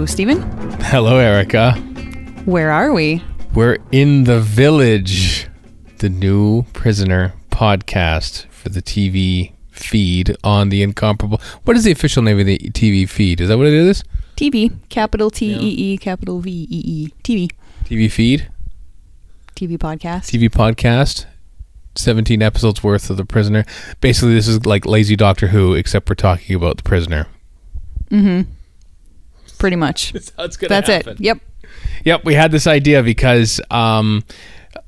Hello, Stephen. Hello, Erica. Where are we? We're in the village, the new prisoner podcast for the TV feed on the incomparable. What is the official name of the TV feed? Is that what it is? TV, capital T E E, capital V E E, TV, TV feed, TV podcast. TV podcast. 17 episodes worth of The Prisoner. Basically, this is like lazy Doctor Who, except we're talking about The Prisoner. Mm-hmm. Pretty much. That's how it's gonna That's it. Yep. Yep, we had this idea because um,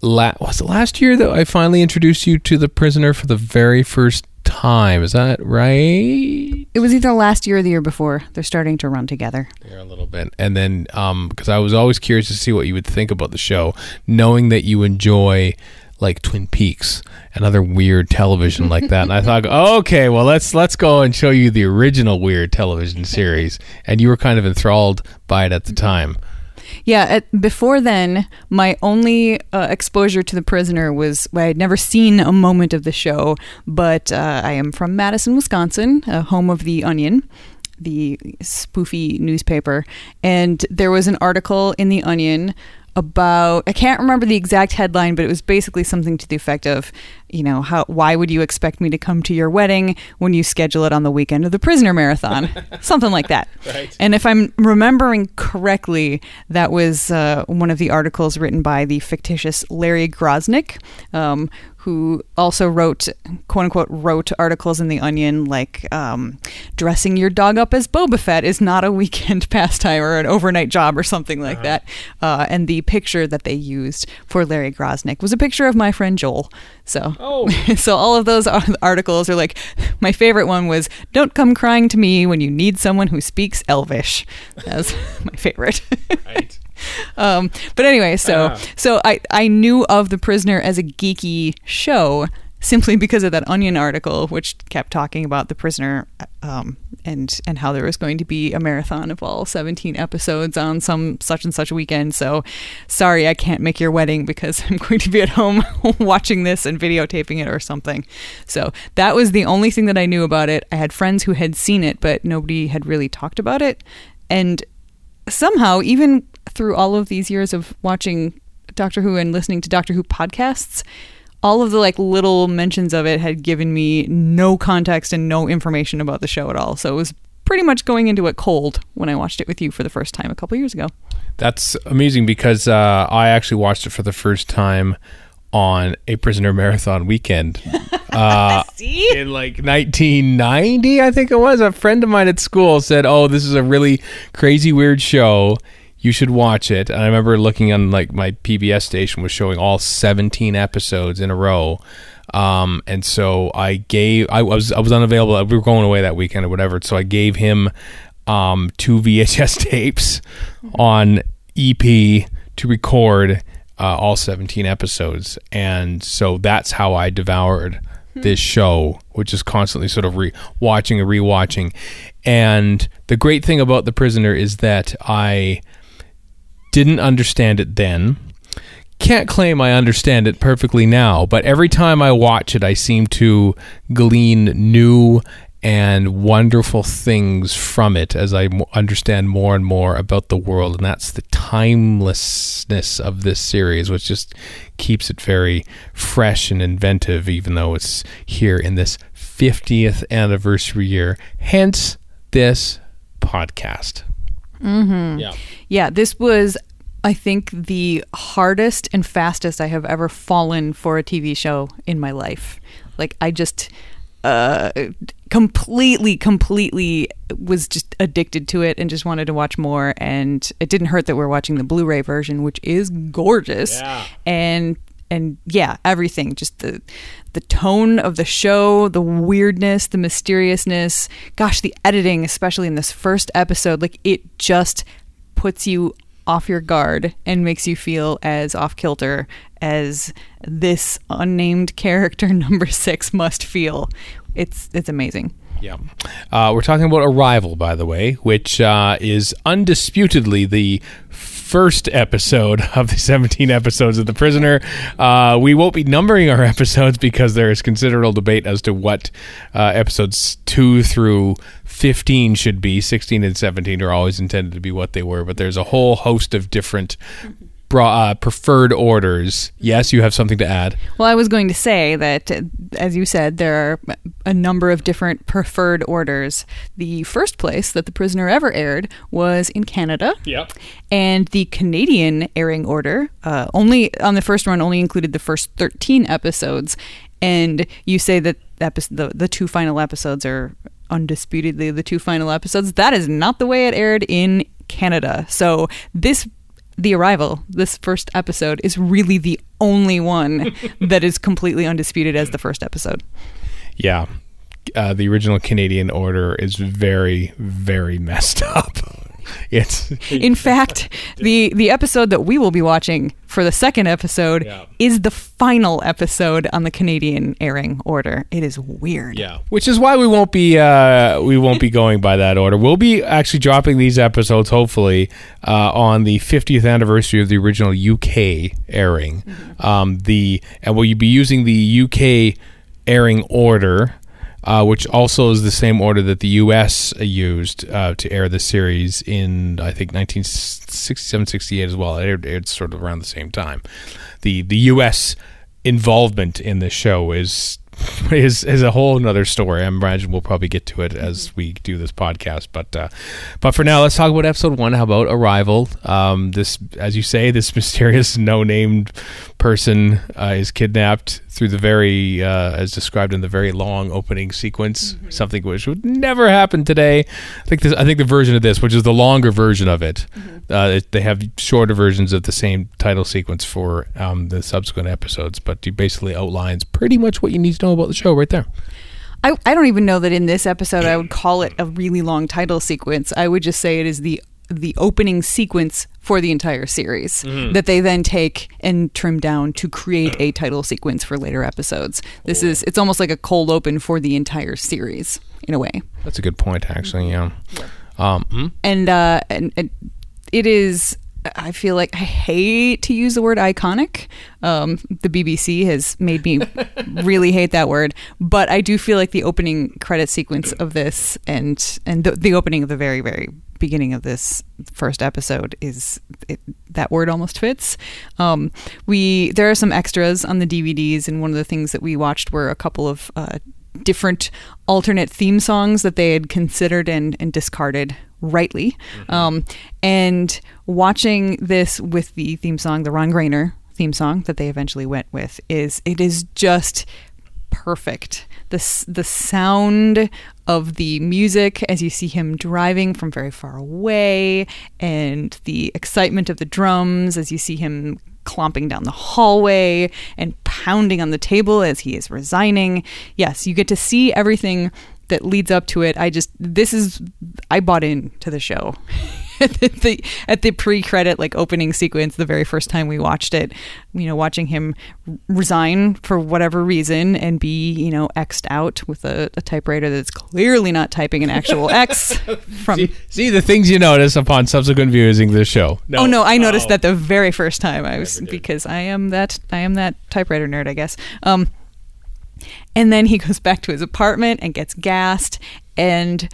la- was it last year that I finally introduced you to the prisoner for the very first time? Is that right? It was either last year or the year before. They're starting to run together. There a little bit, and then because I was always curious to see what you would think about the show, knowing that you enjoy like Twin Peaks and other weird television like that, and I thought, okay, well let's let's go and show you the original weird television series, and you were kind of enthralled by it at the time. Yeah, at, before then, my only uh, exposure to The Prisoner was I had never seen a moment of the show, but uh, I am from Madison, Wisconsin, uh, home of The Onion, the spoofy newspaper. And there was an article in The Onion about I can't remember the exact headline, but it was basically something to the effect of, you know, how why would you expect me to come to your wedding when you schedule it on the weekend of the prisoner marathon? something like that. Right. And if I'm remembering correctly, that was uh, one of the articles written by the fictitious Larry Groznik, um, who also wrote, quote unquote, wrote articles in The Onion like um, dressing your dog up as Boba Fett is not a weekend pastime or an overnight job or something like that. Uh, and the picture that they used for Larry Groznik was a picture of my friend Joel. So, Oh. so all of those articles are like, my favorite one was, "Don't come crying to me when you need someone who speaks Elvish." That's my favorite. Right. um, but anyway, so Ah. so I I knew of the Prisoner as a geeky show simply because of that Onion article, which kept talking about the Prisoner um, and and how there was going to be a marathon of all 17 episodes on some such and such weekend. So sorry, I can't make your wedding because I'm going to be at home watching this and videotaping it or something. So that was the only thing that I knew about it. I had friends who had seen it, but nobody had really talked about it, and somehow, even through all of these years of watching Doctor Who and listening to Doctor Who podcasts, all of the like little mentions of it had given me no context and no information about the show at all. So it was pretty much going into it cold when I watched it with you for the first time a couple years ago. That's amazing because uh, I actually watched it for the first time on a prisoner marathon weekend. Uh, in like 1990, I think it was. A friend of mine at school said, "Oh, this is a really crazy, weird show. You should watch it." And I remember looking on like my PBS station was showing all 17 episodes in a row. Um, and so I gave I was I was unavailable. We were going away that weekend or whatever. So I gave him um, two VHS tapes on EP to record uh, all 17 episodes. And so that's how I devoured this show, which is constantly sort of re- watching and rewatching. And the great thing about The Prisoner is that I didn't understand it then. Can't claim I understand it perfectly now, but every time I watch it, I seem to glean new and wonderful things from it as I understand more and more about the world. And that's the timelessness of this series, which just keeps it very fresh and inventive, even though it's here in this 50th anniversary year. Hence, this podcast. Mm-hmm. Yeah. Yeah, this was, I think, the hardest and fastest I have ever fallen for a TV show in my life. Like, I just uh, completely, completely was just addicted to it and just wanted to watch more. And it didn't hurt that we're watching the Blu ray version, which is gorgeous. Yeah. And and yeah, everything. Just the the tone of the show, the weirdness, the mysteriousness. Gosh, the editing, especially in this first episode, like it just puts you off your guard and makes you feel as off kilter as this unnamed character number six must feel. It's it's amazing. Yeah. Uh, we're talking about Arrival, by the way, which uh, is undisputedly the first episode of the 17 episodes of The Prisoner. Uh, we won't be numbering our episodes because there is considerable debate as to what uh, episodes 2 through 15 should be. 16 and 17 are always intended to be what they were, but there's a whole host of different uh, preferred orders. Yes, you have something to add. Well, I was going to say that, uh, as you said, there are a number of different preferred orders. The first place that the prisoner ever aired was in Canada. Yep. And the Canadian airing order uh, only on the first run only included the first 13 episodes. And you say that the, the two final episodes are undisputedly the two final episodes. That is not the way it aired in Canada. So this the Arrival, this first episode, is really the only one that is completely undisputed as the first episode. Yeah. Uh, the original Canadian order is very, very messed up. It's in fact the the episode that we will be watching for the second episode yeah. is the final episode on the Canadian airing order. It is weird. Yeah, which is why we won't be uh, we won't be going by that order. We'll be actually dropping these episodes hopefully uh, on the 50th anniversary of the original UK airing. Mm-hmm. Um, the and will you be using the UK airing order? Uh, which also is the same order that the U.S. used uh, to air the series in, I think, 1967, 68 as well. It aired, aired, sort of around the same time. The the U.S. involvement in the show is is is a whole another story. I imagine we'll probably get to it as we do this podcast. But uh, but for now, let's talk about episode one. How about Arrival? Um, this, as you say, this mysterious no named person uh, is kidnapped through the very, uh, as described in the very long opening sequence. Mm-hmm. Something which would never happen today. I think this. I think the version of this, which is the longer version of it, mm-hmm. uh, it they have shorter versions of the same title sequence for um, the subsequent episodes. But it basically outlines pretty much what you need to know about the show right there. I, I don't even know that in this episode I would call it a really long title sequence. I would just say it is the the opening sequence for the entire series mm-hmm. that they then take and trim down to create a title sequence for later episodes. This is it's almost like a cold open for the entire series in a way. That's a good point, actually. Yeah, um, hmm? and, uh, and and it is I feel like I hate to use the word iconic. Um, the BBC has made me really hate that word, but I do feel like the opening credit sequence of this and and the, the opening of the very very beginning of this first episode is it, that word almost fits. Um, we there are some extras on the DVDs, and one of the things that we watched were a couple of uh, different alternate theme songs that they had considered and, and discarded rightly. Mm-hmm. Um, and watching this with the theme song, the Ron Grainer theme song that they eventually went with, is it is just perfect. The, the sound of the music as you see him driving from very far away, and the excitement of the drums as you see him clomping down the hallway and pounding on the table as he is resigning. Yes, you get to see everything that leads up to it. I just this is I bought into the show. at the, at the pre-credit like opening sequence the very first time we watched it you know watching him resign for whatever reason and be you know xed out with a, a typewriter that's clearly not typing an actual x from see, see, the things you notice upon subsequent viewing the show no. oh no i noticed oh. that the very first time i was because i am that i am that typewriter nerd i guess um and then he goes back to his apartment and gets gassed and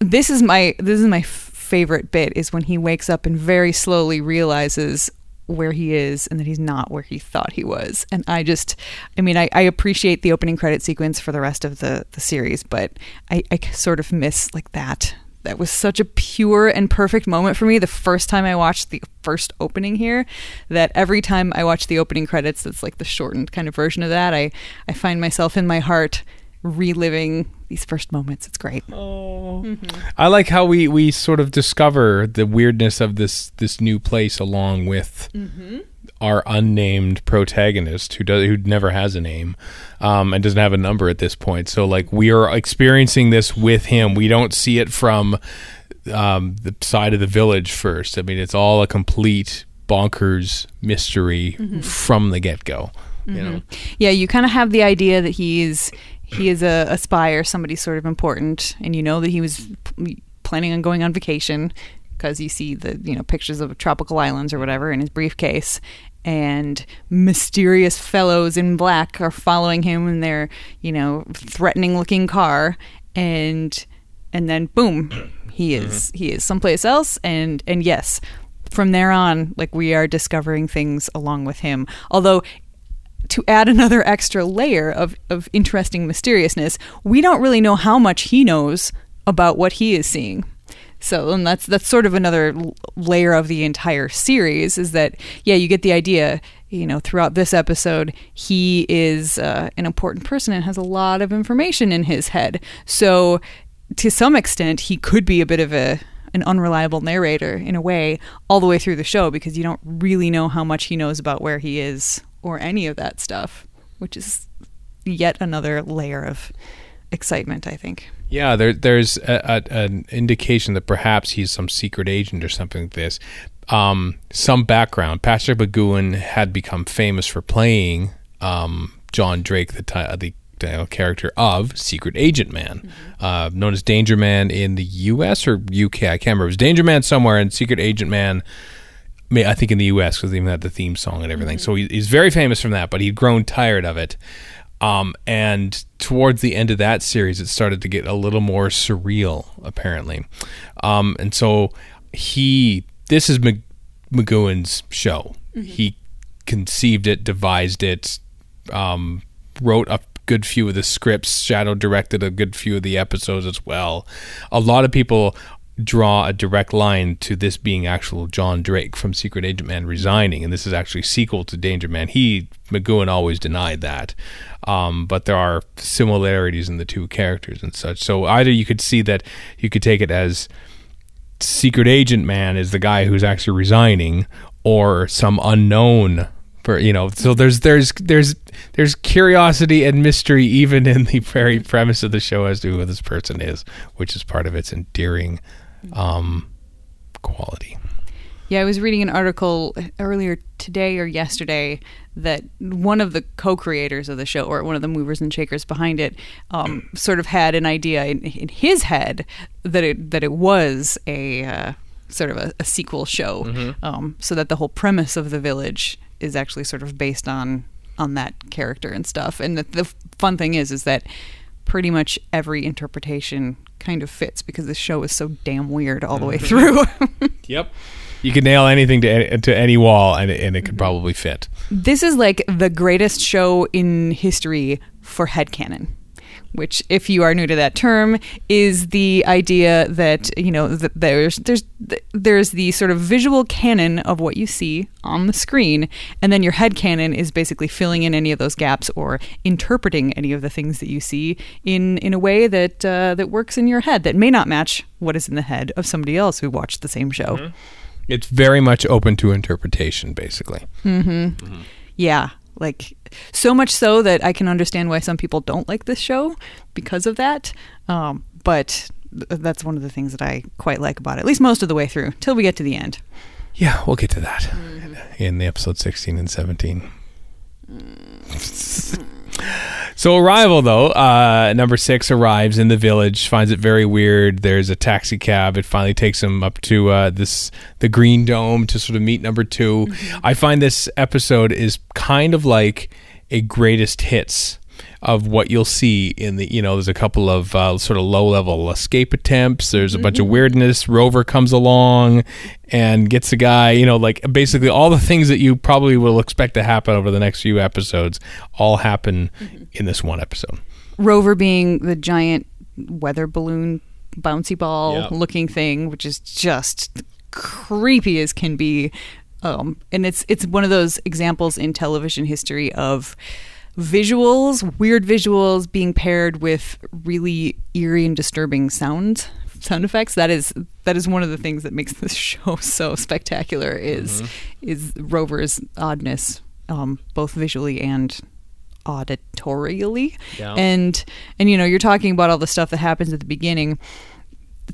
this is my this is my favorite bit is when he wakes up and very slowly realizes where he is and that he's not where he thought he was. And I just, I mean, I, I appreciate the opening credit sequence for the rest of the, the series, but I, I sort of miss like that. That was such a pure and perfect moment for me the first time I watched the first opening here. That every time I watch the opening credits, that's like the shortened kind of version of that, I, I find myself in my heart reliving these first moments. It's great. Oh, mm-hmm. I like how we we sort of discover the weirdness of this this new place along with mm-hmm. our unnamed protagonist who does who never has a name um, and doesn't have a number at this point. So like we are experiencing this with him. We don't see it from um, the side of the village first. I mean, it's all a complete bonkers mystery mm-hmm. from the get go. You know? Mm-hmm. Yeah, you kind of have the idea that he's he is a, a spy or somebody sort of important, and you know that he was p- planning on going on vacation. because you see the you know pictures of tropical islands or whatever in his briefcase and mysterious fellows in black are following him in their you know threatening looking car and and then boom he is mm-hmm. he is someplace else and and yes from there on like we are discovering things along with him although to add another extra layer of, of interesting mysteriousness, we don't really know how much he knows about what he is seeing. So, and that's that's sort of another layer of the entire series is that yeah, you get the idea. You know, throughout this episode, he is uh, an important person and has a lot of information in his head. So, to some extent, he could be a bit of a an unreliable narrator in a way all the way through the show because you don't really know how much he knows about where he is or any of that stuff, which is yet another layer of excitement, I think. Yeah, there, there's a, a, an indication that perhaps he's some secret agent or something like this. Um, some background: Patrick McGoohan had become famous for playing um, John Drake, the the character of Secret Agent Man, mm-hmm. uh, known as Danger Man in the U.S. or U.K. I can't remember. It was Danger Man somewhere, and Secret Agent Man I think in the U.S. because they even had the theme song and everything. Mm-hmm. So he, he's very famous from that, but he'd grown tired of it. Um, and towards the end of that series, it started to get a little more surreal, apparently. Um, and so he, this is McGoohan's show. Mm-hmm. He conceived it, devised it, um, wrote a good few of the scripts, shadow directed a good few of the episodes as well. A lot of people draw a direct line to this being actual John Drake from Secret Agent Man resigning, and this is actually sequel to Danger Man. He McGoohan always denied that, um, but there are similarities in the two characters and such. So either you could see that you could take it as Secret Agent Man is the guy who's actually resigning, or some unknown for you know so there's there's there's there's curiosity and mystery even in the very premise of the show as to who this person is which is part of its endearing um, quality. Yeah, I was reading an article earlier today or yesterday that one of the co-creators of the show, or one of the movers and shakers behind it, um, sort of had an idea in, in, his head that it that it was a uh, sort of a, a sequel show, mm-hmm. um, so that the whole premise of the village is actually sort of based on on that character and stuff. And the, the fun thing is, is that pretty much every interpretation kind of fits because the show is so damn weird all the way mm-hmm. through. yep. You could nail anything to to any wall and it, and it could mm-hmm. probably fit. This is like the greatest show in history for headcanon which if you are new to that term is the idea that you know that there's there's there's the sort of visual canon of what you see on the screen and then your head canon is basically filling in any of those gaps or interpreting any of the things that you see in in a way that uh, that works in your head that may not match what is in the head of somebody else who watched the same show mm-hmm. it's very much open to interpretation basically mm-hmm. Mm-hmm. yeah like so much so that I can understand why some people don't like this show because of that. Um, but th- that's one of the things that I quite like about it, at least most of the way through, till we get to the end. Yeah, we'll get to that mm-hmm. in the episode 16 and 17. Mm-hmm. So arrival though, uh, number six arrives in the village, finds it very weird. There's a taxi cab. It finally takes him up to uh, this the Green Dome to sort of meet number 2 mm-hmm. I find this episode is kind of like a greatest hits of what you'll see in the you know there's a couple of uh, sort of low level escape attempts there's a mm-hmm. bunch of mm-hmm. weirdness rover comes along and gets a guy you know like basically all the things that you probably will expect to happen over the next few episodes all happen mm-hmm. in this one episode rover being the giant weather balloon bouncy ball looking thing which is just creepy as can be um, and it's it's one of those examples in television history of visuals, weird visuals being paired with really eerie and disturbing sound sound effects. That is that is one of the things that makes this show so spectacular. Is mm-hmm. is Rover's oddness, um, both visually and auditorially. Yeah. And and you know you're talking about all the stuff that happens at the beginning.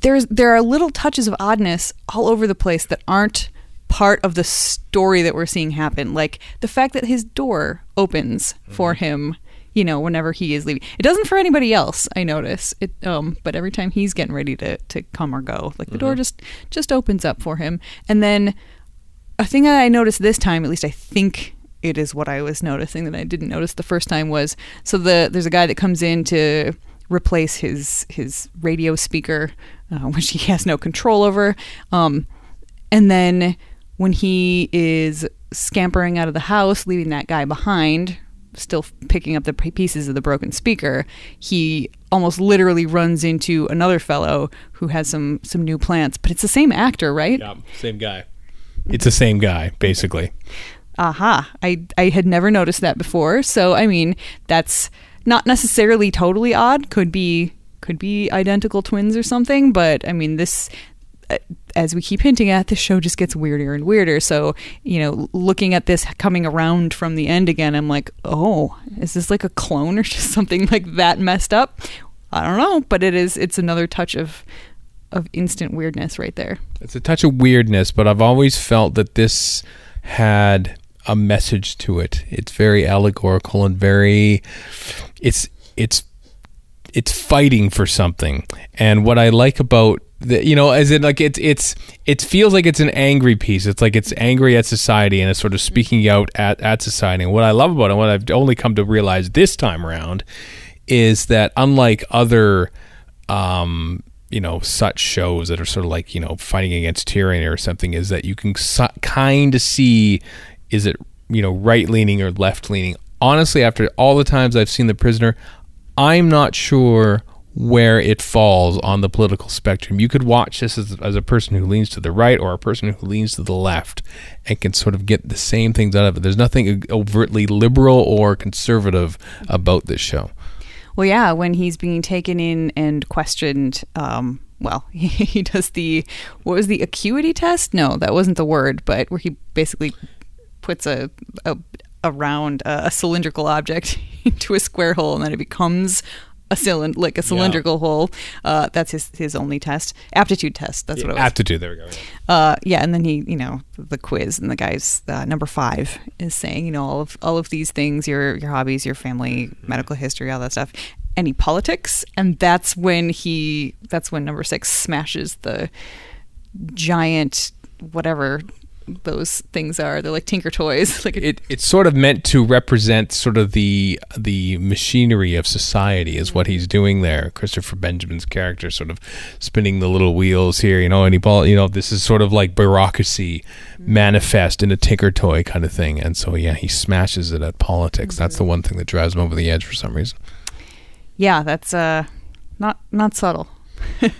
There's there are little touches of oddness all over the place that aren't part of the story that we're seeing happen. Like the fact that his door opens mm-hmm. for him you know, whenever he is leaving. It doesn't for anybody else, I notice. It um but every time he's getting ready to to come or go, like the door just just opens up for him. And then a thing that I noticed this time, at least I think it is what I was noticing that I didn't notice the first time was so the there's a guy that comes in to replace his his radio speaker, uh, which he has no control over. Um, and then when he is scampering out of the house, leaving that guy behind, still picking up the pieces of the broken speaker, he almost literally runs into another fellow who has some some new plants. But it's the same actor, right? Yeah, same guy. It's the same guy, basically. aha i i had never noticed that before so i mean that's not necessarily totally odd could be could be identical twins or something but i mean this Uh, as we keep hinting at the show just gets weirder and weirder so you know looking at this coming around from the end again i'm like oh is this like a clone or just something like that messed up i don't know but it is it's another touch of of instant weirdness right there It's a touch of weirdness, but I've always felt that this had a message to it. It's very allegorical and very it's it's it's fighting for something. And what I like about the, you know, as in like it's it's it feels like it's an angry piece. It's like it's angry at society and it's sort of speaking out at at society. And what I love about it, what I've only come to realize this time around, is that unlike other um you know such shows that are sort of like you know fighting against tyranny or something is that you can so- kind of see is it you know right leaning or left leaning honestly after all the times i've seen the prisoner i'm not sure where it falls on the political spectrum. You could watch this as, as a person who leans to the right or a person who leans to the left and can sort of get the same things out of it. There's nothing overtly liberal or conservative about this show. Well, yeah, when he's being taken in and questioned, um, well, he, he does the what was the acuity test? No, that wasn't the word, but where he basically puts a a, a a cylindrical object into a square hole, and then it becomes a cylind like a cylindrical hole. Uh, that's his his only test, aptitude test. That's what it was. aptitude there we go Uh, yeah, and then he, you know, the quiz, and the guy's uh, number five is saying, you know, all of all of these things, your your hobbies, your family, medical history, all that stuff, any politics, and that's when he, that's when number six smashes the giant whatever those things are. They're like Tinker Toys, like it, it's sort of meant to represent sort of the the machinery of society is what he's doing there. Christopher Benjamin's character sort of spinning the little wheels here, you know, and he ball, you know, this is sort of like bureaucracy manifest in a tinker toy kind of thing. And so yeah, he smashes it at politics. That's the one thing that drives him over the edge for some reason. yeah, that's uh, not not subtle.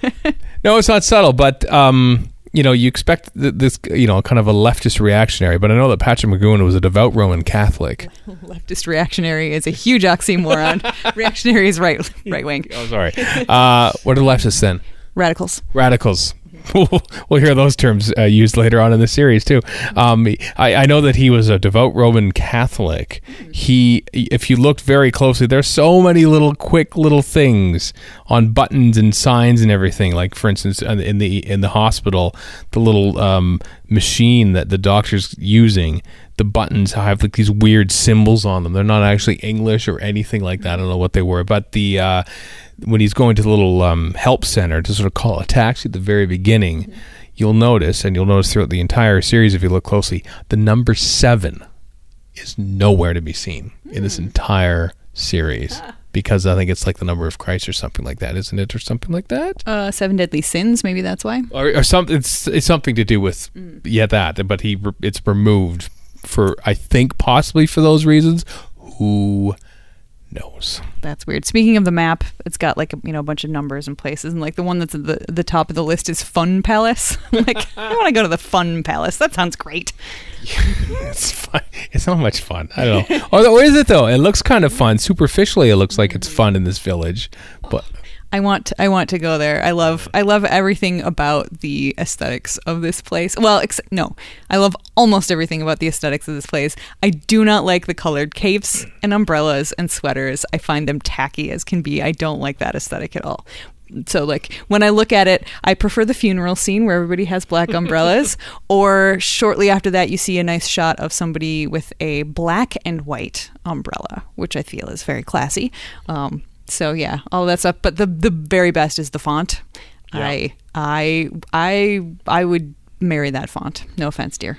No, it's not subtle, but um, you know, you expect th- this, you know, kind of a leftist reactionary. But I know that Patrick McGoohan was a devout Roman Catholic. Leftist reactionary is a huge oxymoron. reactionary is right right wing. Oh, sorry. Uh, what are leftists then? Radicals. radicals. We'll hear those terms uh, used later on in the series too. Um, I, I know that he was a devout Roman Catholic. He, if you looked very closely, there's so many little quick little things on buttons and signs and everything. Like for instance, uh, in the in the hospital, the little um, machine that the doctor's using. The buttons have like these weird symbols on them. They're not actually English or anything like that. I don't know what they were, but the uh, when he's going to the little um, help center to sort of call a taxi at the very beginning, you'll notice, and you'll notice throughout the entire series if you look closely, the number seven is nowhere to be seen in this entire series because I think it's like the number of Christ or something like that, isn't it, or something like that, Uh, seven deadly sins. Maybe that's why. or, or something. It's, it's something to do with yeah that, but he it's removed for I think possibly for those reasons. Who knows? That's weird. Speaking of the map, it's got like you know a bunch of numbers and places, and like the one that's at the the top of the list is Fun Palace. like I want to go to the Fun Palace. That sounds great. It's fun. It's not much fun. I don't know. Although, is it though? It looks kind of fun. Superficially, it looks like it's fun in this village, but I want to, I want to go there. I love I love everything about the aesthetics of this place. Well, ex- no, I love almost everything about the aesthetics of this place. I do not like the colored capes and umbrellas and sweaters. I find them tacky as can be. I don't like that aesthetic at all. so like when I look at it, I prefer the funeral scene where everybody has black umbrellas, or shortly after that, you see a nice shot of somebody with a black and white umbrella, which I feel is very classy. Um, so yeah, all that stuff. But the the very best is the font. Yeah. I I I I would marry that font. No offense, dear.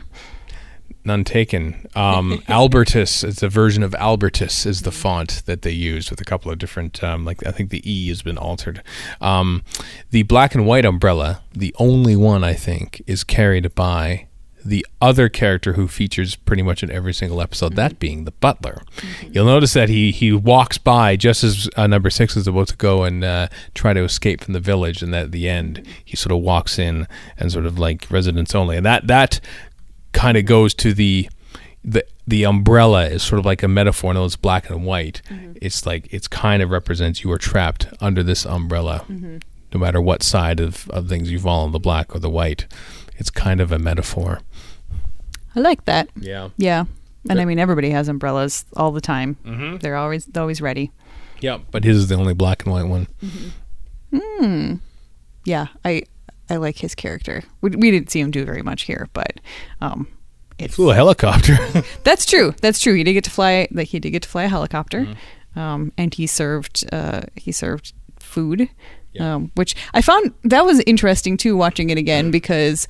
None taken. Um, Albertus, it's a version of Albertus, is the font that they use with a couple of different, um, like I think the E has been altered. Um, the black and white umbrella, the only one I think, is carried by the other character who features pretty much in every single episode, that being the butler. You'll notice that he he walks by just as uh, number six is about to go and uh, try to escape from the village, and at the end he sort of walks in and sort of like residents only, and that that kind of goes to the the the umbrella is sort of like a metaphor. No, it's black and white. It's like it's kind of represents you are trapped under this umbrella, no matter what side of, of things you fall on, the black or the white. It's kind of a metaphor. I like that. Yeah. Yeah, and I mean everybody has umbrellas all the time. Mm-hmm. They're always they're always ready. Yeah, but his is the only black and white one. Hmm. Yeah, I I like his character. We, we didn't see him do very much here, but um, it's Flew a helicopter. that's true. That's true. He did get to fly. Like he did get to fly a helicopter, um, and he served uh, he served food, Yeah. um, which I found that was interesting too. Watching it again because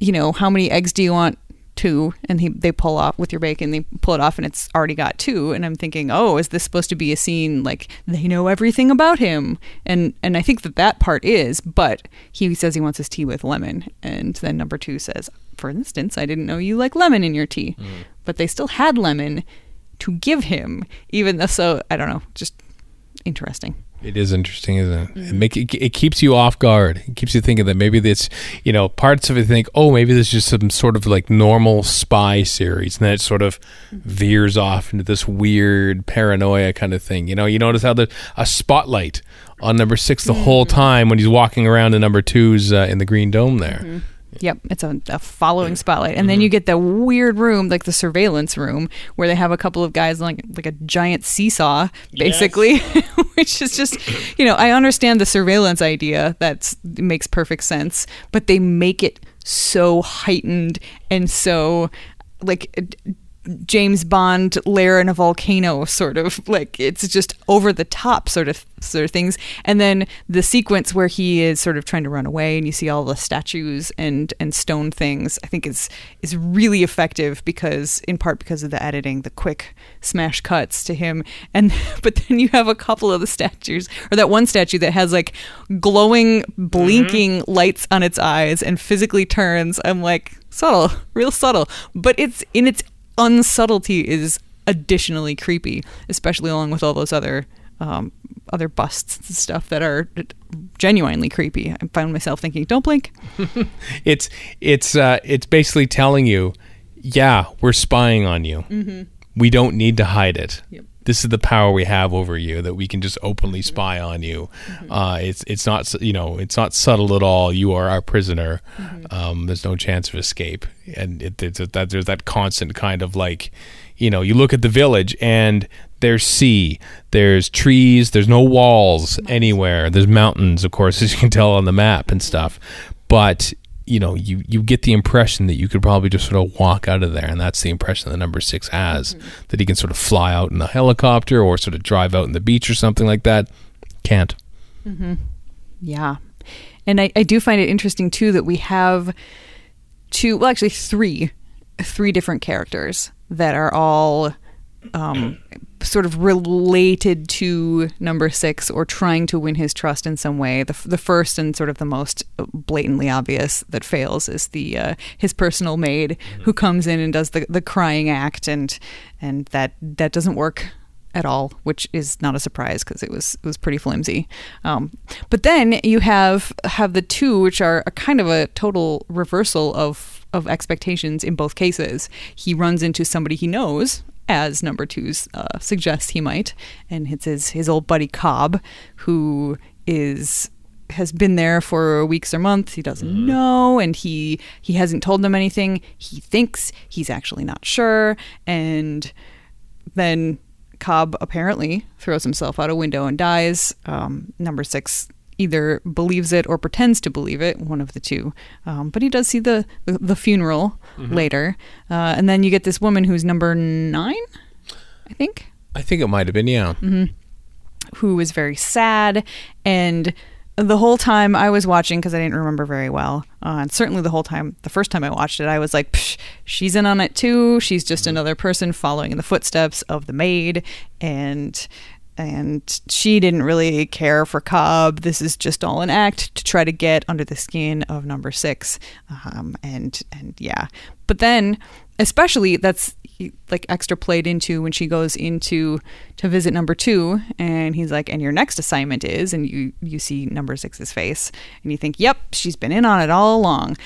you know how many eggs do you want? Two, and he, they pull off with your bacon. They pull it off, and it's already got two. And I'm thinking, oh, is this supposed to be a scene like they know everything about him? And and I think that that part is. But he says he wants his tea with lemon, and then number two says, for instance, I didn't know you like lemon in your tea, mm. but they still had lemon to give him, even though. So I don't know, just interesting. It is interesting, isn't it? It, mm-hmm. make, it? It keeps you off guard. It keeps you thinking that maybe this, you know, parts of it think, oh, maybe this is just some sort of like normal spy series, and then it sort of mm-hmm. veers off into this weird paranoia kind of thing. You know, you notice how the a spotlight on number six the whole mm-hmm. time when he's walking around in number two's uh, in the green dome there. Yep, it's a, a following spotlight, and then mm-hmm. you get the weird room, like the surveillance room, where they have a couple of guys like like a giant seesaw, basically, which is just, you know, I understand the surveillance idea. that makes perfect sense, but they make it so heightened and so like James Bond lair in a volcano sort of like it's just over the top sort of sort of things. And then the sequence where he is sort of trying to run away and you see all the statues and and stone things I think is is really effective because in part because of the editing the quick smash cuts to him. And but then you have a couple of the statues or that one statue that has like glowing mm-hmm. blinking lights on its eyes and physically turns. I'm like subtle real subtle. But it's in its unsubtlety is additionally creepy, especially along with all those other um, other busts and stuff that are genuinely creepy. I found myself thinking, "Don't blink." It's it's uh, it's basically telling you, yeah, we're spying on you. We don't need to hide it. This is the power we have over you that we can just openly spy on you. Uh, it's it's not you know it's not subtle at all. You are our prisoner. Um, there's no chance of escape, and it, it's a, that there's that constant kind of like, you know, you look at the village and there's sea, there's trees, there's no walls anywhere. There's mountains, of course, as you can tell on the map and stuff. But you know, you you get the impression that you could probably just sort of walk out of there, and that's the impression that number six has that he can sort of fly out in a helicopter or sort of drive out in the beach or something like that. Can't. Yeah. And I, I do find it interesting too that we have two, well, actually three, three different characters that are all um, sort of related to number six or trying to win his trust in some way. The, the first and sort of the most blatantly obvious that fails is the uh, his personal maid who comes in and does the, the crying act, and and that that doesn't work at all, which is not a surprise because it was it was pretty flimsy. Um, but then you have have the two, which are a kind of a total reversal of of expectations in both cases. He runs into somebody he knows, as number two's uh, suggests he might, and it's his his old buddy Cobb, who is has been there for weeks or months. He doesn't know and he he hasn't told them anything. He thinks he's actually not sure. And then Cobb apparently throws himself out a window and dies. Um, number six either believes it or pretends to believe it, one of the two. Um, but he does see the the, the funeral later, uh, and then you get this woman who's number nine, I think, I think it might have been, yeah. who is very sad and. The whole time I was watching, because I didn't remember very well, uh, and certainly the whole time, the first time I watched it, I was like, Psh, she's in on it too. She's just another person following in the footsteps of the maid, and and she didn't really care for Cobb. This is just all an act to try to get under the skin of Number Six, um, and and yeah. But then, especially that's like extra played into when she goes into to visit Number Two, and he's like, "And your next assignment is," and you you see Number Six's face, and you think, "Yep, she's been in on it all along."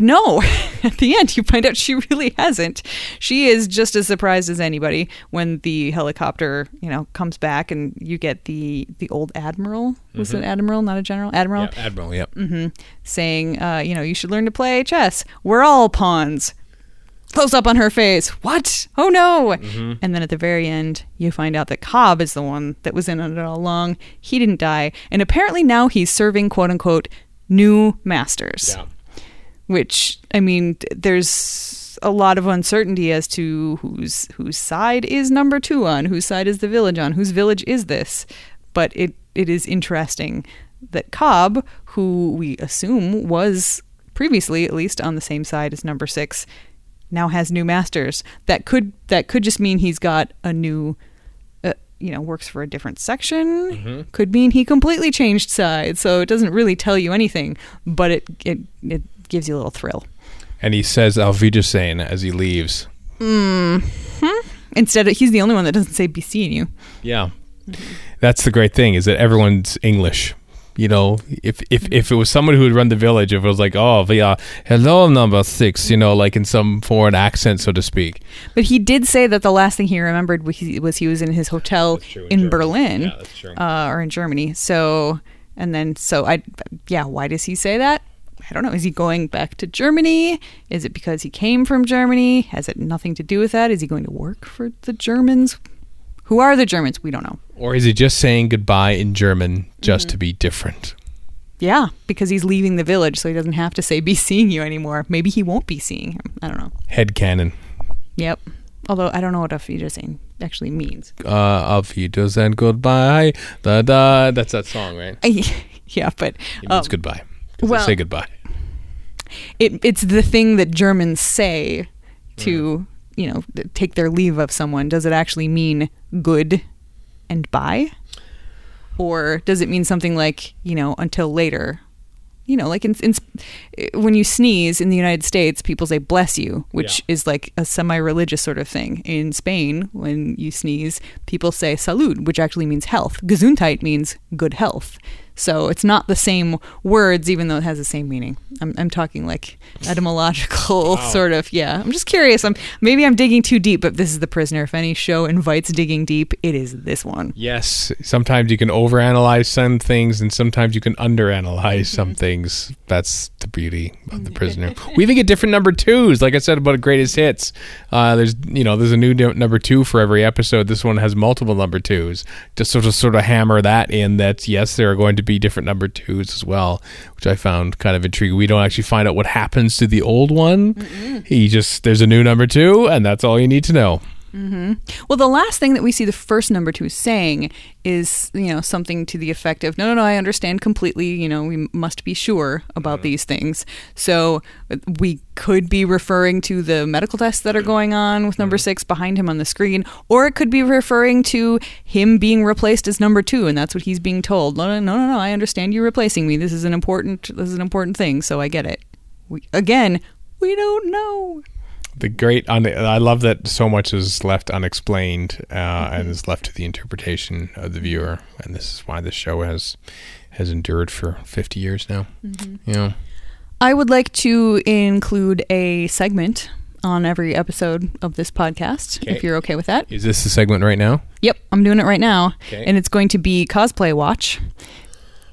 But no, at the end, you find out she really hasn't. She is just as surprised as anybody when the helicopter, you know, comes back and you get the the old admiral. Was it admiral, not a general? Admiral Yeah, Admiral, yep. Mm-hmm. saying, uh, you know, you should learn to play chess. We're all pawns. Close up on her face. What? Oh no! And then at the very end, you find out that Cobb is the one that was in on it all along. He didn't die, and apparently now he's serving quote unquote new masters Yeah. Which I mean, there's a lot of uncertainty as to whose whose side is number two on, whose side is the village on, whose village is this. But it it is interesting that Cobb, who we assume was previously at least on the same side as number six, now has new masters. That could that could just mean he's got a new. Uh, you know, works for a different section. Could mean he completely changed sides, so it doesn't really tell you anything, but it it it gives you a little thrill. And he says Auf Wiedersehen as he leaves. Instead, of, he's the only one that doesn't say "be seeing you." Yeah. That's the great thing is that everyone's English. You know, if if if it was someone who would run the village, if it was like, oh, yeah, hello, number six, you know, like in some foreign accent, so to speak. But he did say that the last thing he remembered was he was, he was in his hotel in in, Berlin, Yeah. Uh, or in Germany. So, and then so I, yeah, why does he say that? I don't know. Is he going back to Germany? Is it because he came from Germany? Has it nothing to do with that? Is he going to work for the Germans? Who are the Germans? We don't know. Or is he just saying goodbye in German just to be different? Yeah, because he's leaving the village, so he doesn't have to say "be seeing you" anymore. Maybe he won't be seeing him. I don't know. Head canon. Yep. Although I don't know what "auf Wiedersehen" actually means. Uh, Auf Wiedersehen, goodbye. Da da. That's that song, right? yeah, but It um, means goodbye. well- say goodbye. It, it's the thing that Germans say to you know take their leave of someone. Does it actually mean good and bye, or does it mean something like you know until later? You know, like in, in eh, when you sneeze in the United States, people say "bless you," which Yeah. is like a semi-religious sort of thing. In Spain, when you sneeze, people say "salud," which actually means health. Gesundheit means good health. So it's not the same words, even though it has the same meaning. I'm, I'm talking like etymological sort of. Yeah, I'm just curious. I'm maybe I'm digging too deep, but this is the prisoner. If any show invites digging deep, it is this one. Yes, sometimes you can overanalyze some things, and sometimes you can underanalyze some things. That's the beauty of the prisoner. we even get different number twos. Like I said about greatest hits, uh, there's you know there's a new number two for every episode. This one has multiple number twos. Just sort of sort of hammer that in. That yes, there are going to be different number twos as well, which I found kind of intriguing. We don't actually find out what happens to the old one. He just there's a new number two, and that's all you need to know. Well, the last thing that we see the first number two saying is, you know, something to the effect of, no, no, no, I understand completely. You know, we must be sure about these things. So uh, we could be referring to the medical tests that are going on with number six behind him on the screen, or it could be referring to him being replaced as number two, and that's what he's being told. No, no, no, no, no I understand you replacing me. This is an important, this is an important thing, so I get it. We, again, we don't know. The great un- i love that so much is left unexplained uh, and is left to the interpretation of the viewer and this is why the show has has endured for 50 years now you know I would like to include a segment on every episode of this podcast, Okay. if you're okay with that. is this the segment right now Yep, I'm doing it right now. Okay. And it's going to be Cosplay Watch.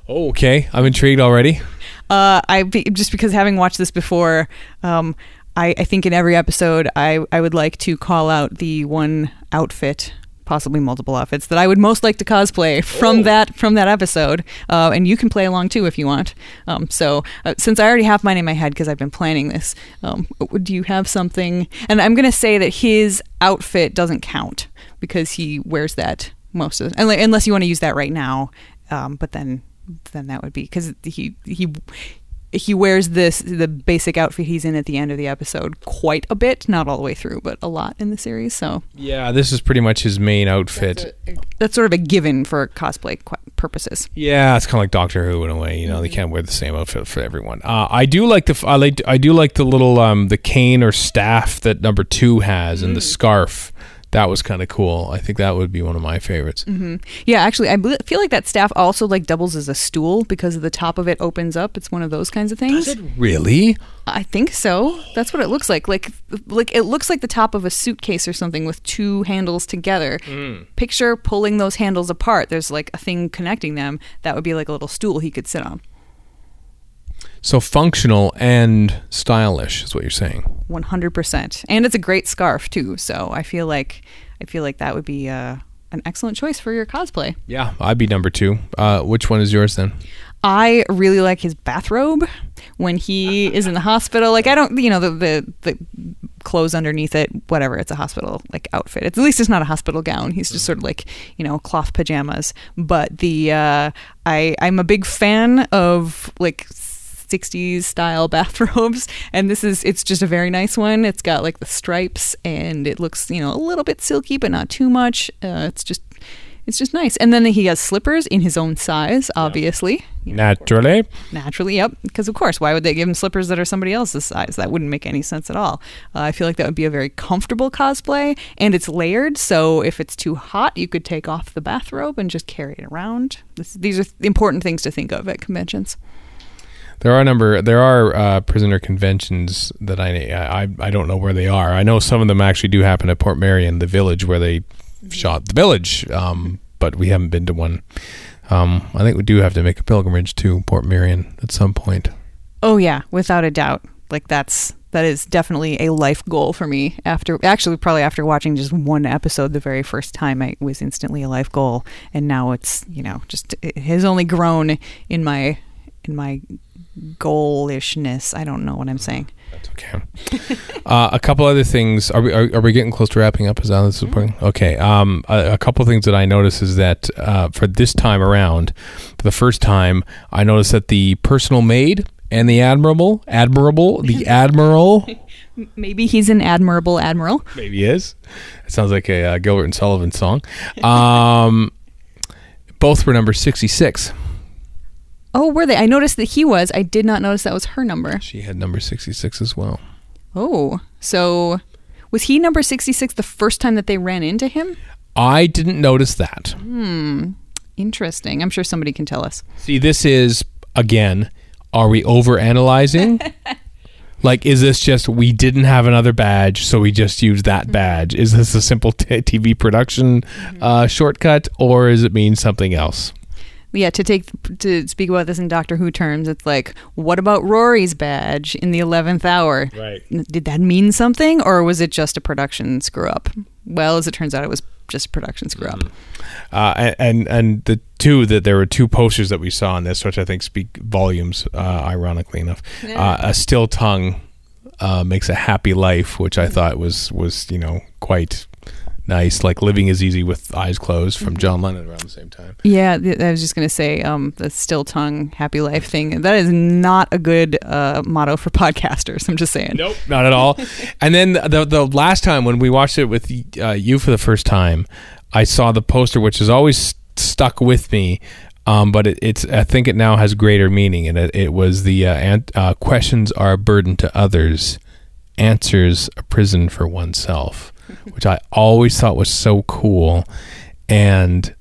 oh okay i'm intrigued already Uh, I be- just because having watched this before, um, I, I think in every episode I, I would like to call out the one outfit possibly multiple outfits that I would most like to cosplay from that from that episode. Uh, and you can play along too if you want. Um, so uh, since I already have mine in my head because I've been planning this, um, do you have something? And I'm gonna say that his outfit doesn't count because he wears that most of, unle- unless you want to use that right now. Um, but then then that would be because he he he wears this the basic outfit he's in at the end of the episode quite a bit, not all the way through, but a lot in the series. So Yeah, this is pretty much his main outfit. that's sort of a given for cosplay qu- purposes. Yeah, it's kind of like Doctor Who in a way. You know, they can't wear the same outfit for everyone. Uh, I do like the f- I like I do like the little um the cane or staff that number two has and the scarf. That was kind of cool. I think that would be one of my favorites. Mm-hmm. Yeah, actually, I feel like that staff also like doubles as a stool because the top of it opens up. It's one of those kinds of things. Really? I think so. That's what it looks like. Like like it looks like the top of a suitcase or something with two handles together. Mm. Picture pulling those handles apart. There's like a thing connecting them. That would be like a little stool he could sit on. So functional and stylish is what you're saying. 100%. And it's a great scarf too. So I feel like I feel like that would be uh, an excellent choice for your cosplay. Yeah, I'd be number two. Uh, which one is yours then? I really like his bathrobe when he is in the hospital. Like I don't, you know, the the, the clothes underneath it, whatever. It's a hospital like outfit. It's, at least it's not a hospital gown. He's just sort of like you know cloth pajamas. But the uh, I I'm a big fan of like 60s style bathrobes and this is it's just a very nice one it's got like the stripes and it looks you know a little bit silky but not too much uh, it's just it's just nice and then he has slippers in his own size obviously Naturally. Naturally, yep. Because of course, why would they give him slippers that are somebody else's size? That wouldn't make any sense at all. Uh, I feel like that would be a very comfortable cosplay, and it's layered. So if it's too hot, you could take off the bathrobe and just carry it around. This, these are important things to think of at conventions. There are a number. There are uh, prisoner conventions that I, I I don't know where they are. I know some of them actually do happen at Portmeirion, the village where they shot the village. Um, but we haven't been to one. Um, I think we do have to make a pilgrimage to Portmeirion at some point. Oh yeah, without a doubt. Like that's that is definitely a life goal for me. After actually, probably after watching just one episode the very first time, it was instantly a life goal, and now it's you know just it has only grown in my in my goalishness. I don't know what I'm saying. That's okay. uh, a couple other things. Are we are, are we getting close to wrapping up? Is that this important? Okay. Um, a, a couple things that I noticed is that uh, for this time around, for the first time, I noticed that the personal maid and the admirable, admirable, the admiral, Maybe he's an admirable admiral. maybe he is. It sounds like a uh, Gilbert and Sullivan song. Um, both were number sixty-six. Oh, were they? I noticed that he was. I did not notice that was her number. She had number sixty-six as well. Oh, so was he number 66 the first time that they ran into him? I didn't notice that. Hmm. Interesting. I'm sure somebody can tell us. See, this is again. Are we over analyzing? like, is this just we didn't have another badge, so we just used that badge? Is this a simple t- TV production uh, shortcut, or does it mean something else? Yeah, to take to speak about this in Doctor Who terms, it's like, what about Rory's badge in the eleventh hour? Right. Did that mean something, or was it just a production screw up? Well, as it turns out, it was just a production screw up. Uh, and, and the two that there were two posters that we saw on this, which I think speak volumes. Uh, ironically enough, uh, a still tongue uh, makes a happy life, which I thought was was you know quite nice. Like living is easy with eyes closed from John Lennon around the same time. Yeah, th- I was just gonna say um, the still tongue, happy life thing. That is not a good uh, motto for podcasters. I'm just saying. Nope, not at all. and then the the last time when we watched it with uh, you for the first time, I saw the poster, which has always stuck with me. Um, but it, it's I think it now has greater meaning, and it, it was the uh, uh, questions are a burden to others, answers a prison for oneself, which I always thought was so cool, and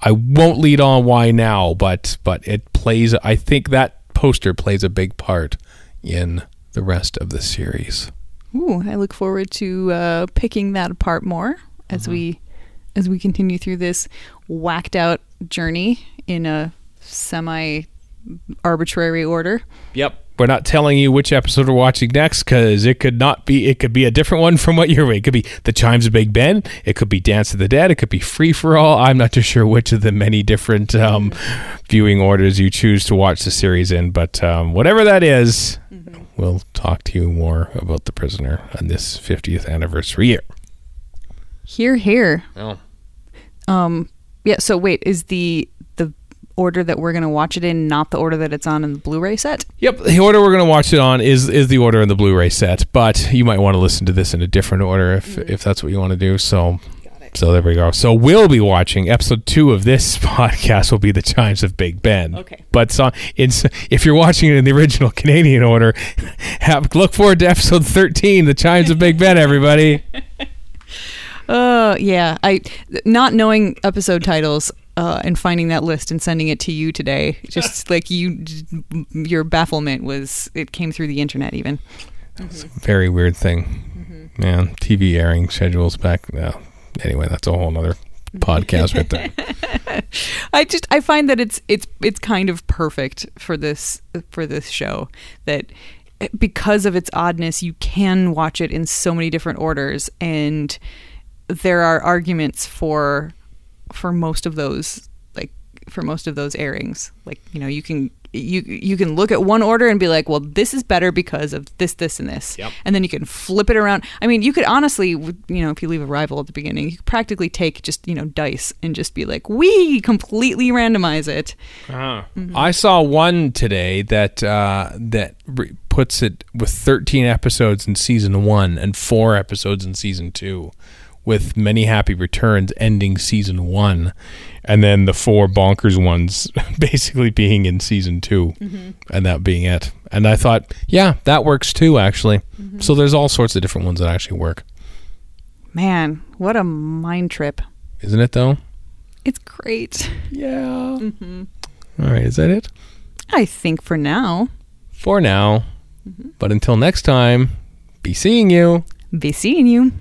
I won't lead on why now, but but it plays. I think that poster plays a big part in the rest of the series. Ooh, I look forward to uh, picking that apart more as we as we continue through this whacked out journey in a semi arbitrary order. Yep. We're not telling you which episode we're watching next because it could not be. It could be a different one from what you're. It could be The Chimes of Big Ben. It could be Dance of the Dead. It could be Free for All. I'm not too sure which of the many different um, viewing orders you choose to watch the series in, but um, whatever that is, we'll talk to you more about The Prisoner on this 50th anniversary year. Here, here. Oh. Um, yeah. So wait, is the the order that we're gonna watch it in not the order that it's on in the Blu-ray set? Yep, the order we're going to watch it on is is the order in the Blu-ray set, but you might want to listen to this in a different order if if that's what you want to do. So so there we go. So we'll be watching episode 2 of this podcast will be the Chimes of Big Ben. Okay. But so, if you're watching it in the original Canadian order, have look forward to episode 13, the Chimes of Big Ben everybody. Uh, yeah. I not knowing episode titles. Uh, and finding that list and sending it to you today, just like you, your bafflement was, it came through the internet even. Mm-hmm. Very weird thing. Mm-hmm. Man, TV airing schedules back now. Anyway, that's a whole other podcast right there. I just I find that it's it's it's kind of perfect for this for this show that eh, because of its oddness you can watch it in so many different orders and there are arguments for for most of those like for most of those airings. Like you know you can you you can look at one order and be like well this is better because of this this and this. Yep. and then you can flip it around. I mean you could honestly you know if you leave Arrival at the beginning you could practically take just you know dice and just be like we completely randomize it. I saw one today that uh, that re- puts it with 13 episodes in season one and four episodes in season two, with many happy returns ending season one, and then the four bonkers ones basically being in season 2 mm-hmm. and that being it. And I thought, yeah, that works too, actually. Mm-hmm. So there's all sorts of different ones that actually work, man what a mind trip isn't it? Though. it's great Yeah. Mm-hmm. All right, is that it? i think for now For now. But until next time, be seeing you. be seeing you